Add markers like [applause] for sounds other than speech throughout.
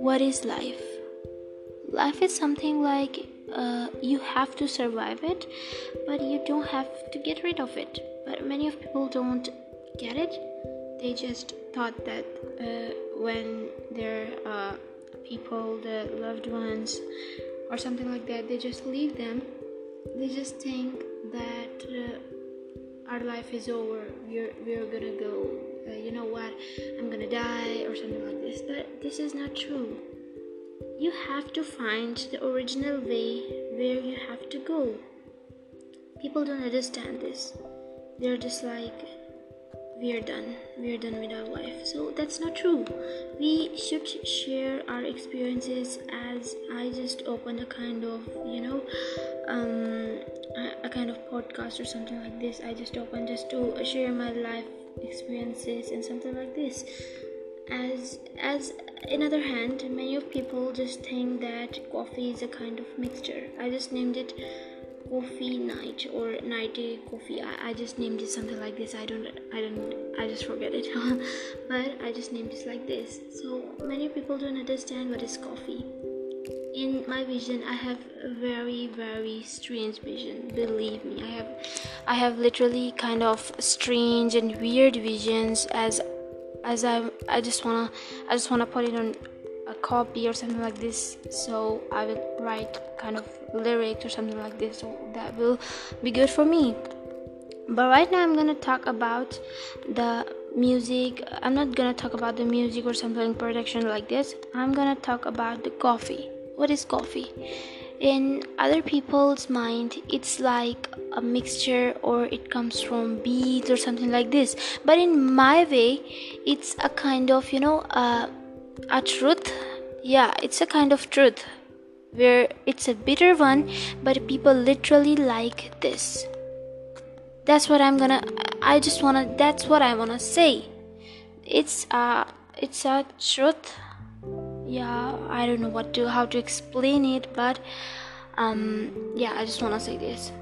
What is life? Life is something like uh, you have to survive it, but you don't have to get rid of it. But many of people don't get it. They just thought that uh, when their uh, people, the loved ones, or something like that, they just leave them. They just think that uh, our life is over. We're we're gonna go. Uh, you know what? I'm gonna die or something like this. But this is not true you have to find the original way where you have to go. People don't understand this. They're just like, we're done. We're done with our life. So that's not true. We should share our experiences as I just opened a kind of, you know, um, a, a kind of podcast or something like this. I just opened just to share my life experiences and something like this as as in other hand many of people just think that coffee is a kind of mixture i just named it coffee night or nighty coffee. I, I just named it something like this. I don't i don't i just forget it. [laughs] But i just named it like this. So many people don't understand what is coffee. In my vision i have a very very strange vision. Believe me i have i have literally kind of strange and weird visions as as I I just wanna I just wanna put it on a copy or something like this so I will write kind of lyrics or something like this so that will be good for me. But right now I'm gonna talk about the music I'm not gonna talk about the music or something production like this. I'm gonna talk about the coffee. What is coffee? In other people's mind it's like a mixture or it comes from beads or something like this. But in my way it's a kind of you know uh, a truth yeah it's a kind of truth where it's a bitter one but people literally like this. That's what i'm gonna i just wanna that's what i wanna say. It's uh it's a truth. Yeah i don't know what to how to explain it but um yeah i just want to say this.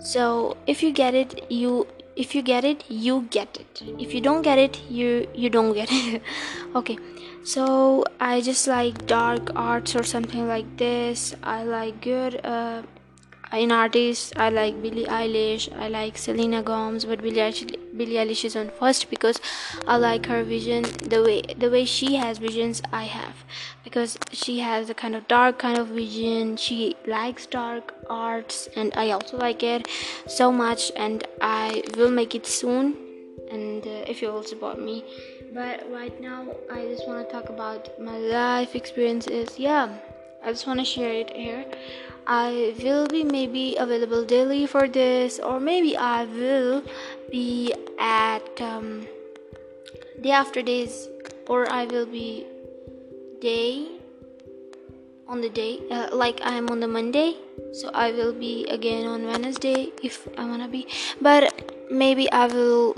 So if you get it you if you get it you get it. If you don't get it you you don't get it. [laughs] Okay. So i just like dark arts or something like this. I like good uh in artists i like billie eilish. I like selena gomez but billie eilish, billie eilish is on first because i like her vision the way the way she has visions i have. Because she has a kind of dark kind of vision. She likes dark arts and i also like it so much and i will make it soon. And uh, if you will support me. But right now i just want to talk about my life experiences. Yeah i just want to share it here. I will be maybe available daily for this, or maybe I will be at um, day after days, or I will be day on the day, uh, like I am on the Monday, so I will be again on Wednesday if I wanna be, but maybe I will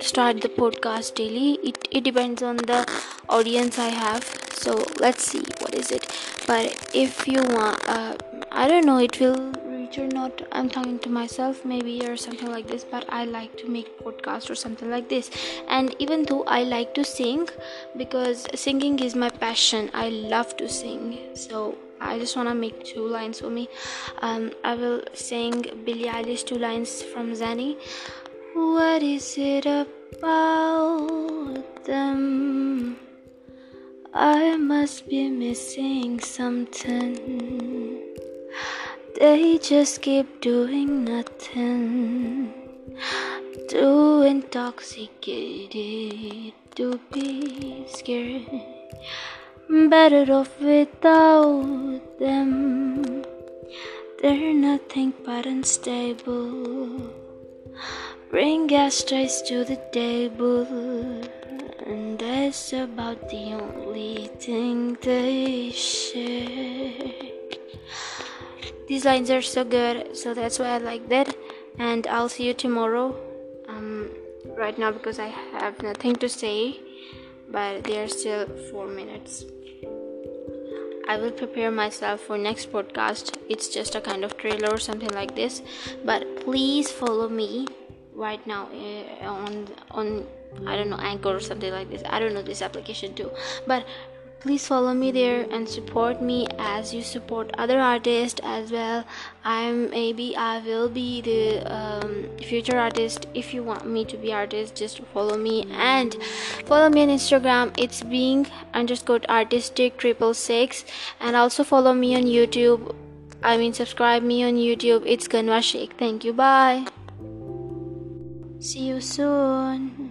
start the podcast daily. It it depends on the audience I have, so let's see what is it. But if you want, uh, I don't know it will or not. I'm talking to myself maybe or something like this, but I like to make podcast or something like this. And even though I like to sing because singing is my passion, I love to sing. So I just wanna make two lines for me. Um, I will sing Billie Eilish two lines from Xanny. What is it about them? I must be missing something. They just keep doing nothing. Too intoxicated to be scared. Better off without them. They're nothing but unstable. Bring ashtrays to the table, and that's about the only thing they share these lines are so good so that's why i like that and i'll see you tomorrow um right now because i have nothing to say but there are still four minutes. I will prepare myself for next podcast. It's just a kind of trailer or something like this but please follow me right now uh, on on I don't know Anchor or something like this. I don't know this application too, but please follow me there and support me as you support other artists as well. I'm maybe i will be the um, future artist if you want me to be artist. Just follow me and follow me on instagram. It's being underscore artistic triple six. And also follow me on youtube. I mean subscribe me on youtube. It's ganwa sheikh. Thank you. Bye. See you soon